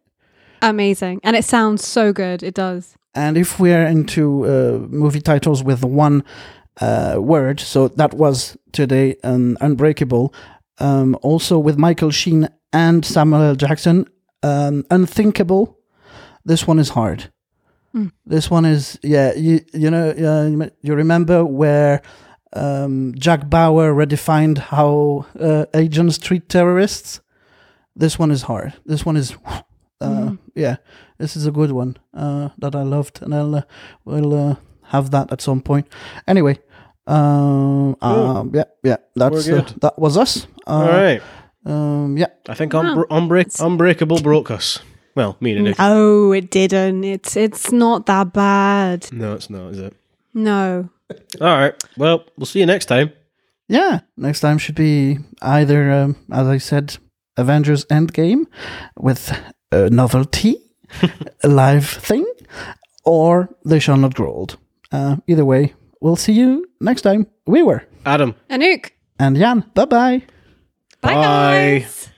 Amazing. And it sounds so good. It does. And if we're into uh, movie titles with one uh, word, so that was today an Unbreakable. Um, also with Michael Sheen and Samuel L. Jackson, um, Unthinkable. This one is hard. This one is yeah. You you know uh, you remember where um, Jack Bauer redefined how uh, agents treat terrorists. This one is hard. This one is [laughs] uh, yeah. This is a good one uh, that I loved, and I'll uh, will uh, have that at some point. Anyway, um, um, yeah, yeah, that's We're uh, good. that was us. Uh, all right. Um, yeah, I think Unbr- Unbreak- Unbreakable broke us. Well, me and Nick. No, it didn't. It's it's not that bad. No, it's not, is it? No. All right. Well, we'll see you next time. yeah. Next time should be either, um, as I said, Avengers Endgame with a novelty, a [laughs] live thing, or They Shall Not Grow Old. Uh, either way, we'll see you next time. We were Adam. Anouk. and Yann. Bye bye. Bye, Bye. guys.